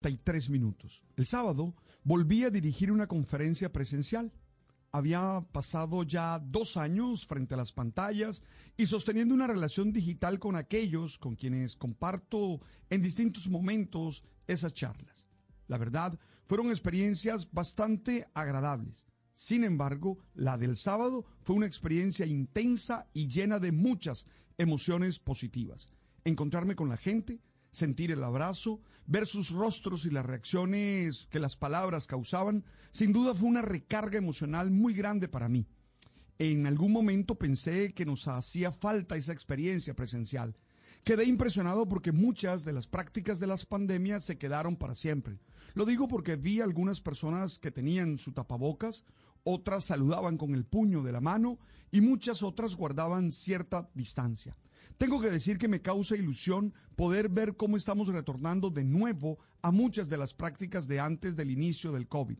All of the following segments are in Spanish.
33 minutos. El sábado volví a dirigir una conferencia presencial. Había pasado ya dos años frente a las pantallas y sosteniendo una relación digital con aquellos con quienes comparto en distintos momentos esas charlas. La verdad, fueron experiencias bastante agradables. Sin embargo, la del sábado fue una experiencia intensa y llena de muchas emociones positivas. Encontrarme con la gente, sentir el abrazo, ver sus rostros y las reacciones que las palabras causaban, sin duda fue una recarga emocional muy grande para mí. En algún momento pensé que nos hacía falta esa experiencia presencial. Quedé impresionado porque muchas de las prácticas de las pandemias se quedaron para siempre. Lo digo porque vi algunas personas que tenían su tapabocas, otras saludaban con el puño de la mano y muchas otras guardaban cierta distancia. Tengo que decir que me causa ilusión poder ver cómo estamos retornando de nuevo a muchas de las prácticas de antes del inicio del COVID.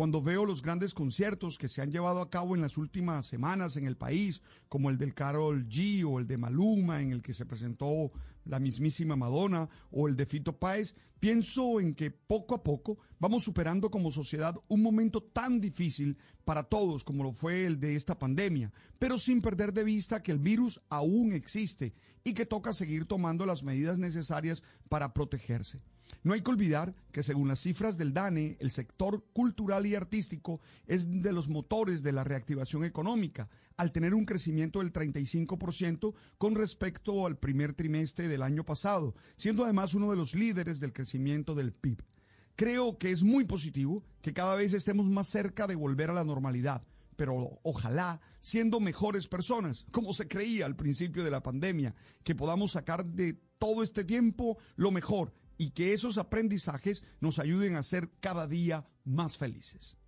Cuando veo los grandes conciertos que se han llevado a cabo en las últimas semanas en el país, como el del Carol G o el de Maluma, en el que se presentó la mismísima Madonna, o el de Fito Páez, pienso en que poco a poco vamos superando como sociedad un momento tan difícil para todos como lo fue el de esta pandemia, pero sin perder de vista que el virus aún existe y que toca seguir tomando las medidas necesarias para protegerse. No hay que olvidar que según las cifras del DANE, el sector cultural y artístico es de los motores de la reactivación económica, al tener un crecimiento del 35% con respecto al primer trimestre del año pasado, siendo además uno de los líderes del crecimiento del PIB. Creo que es muy positivo que cada vez estemos más cerca de volver a la normalidad, pero ojalá siendo mejores personas, como se creía al principio de la pandemia, que podamos sacar de todo este tiempo lo mejor y que esos aprendizajes nos ayuden a ser cada día más felices.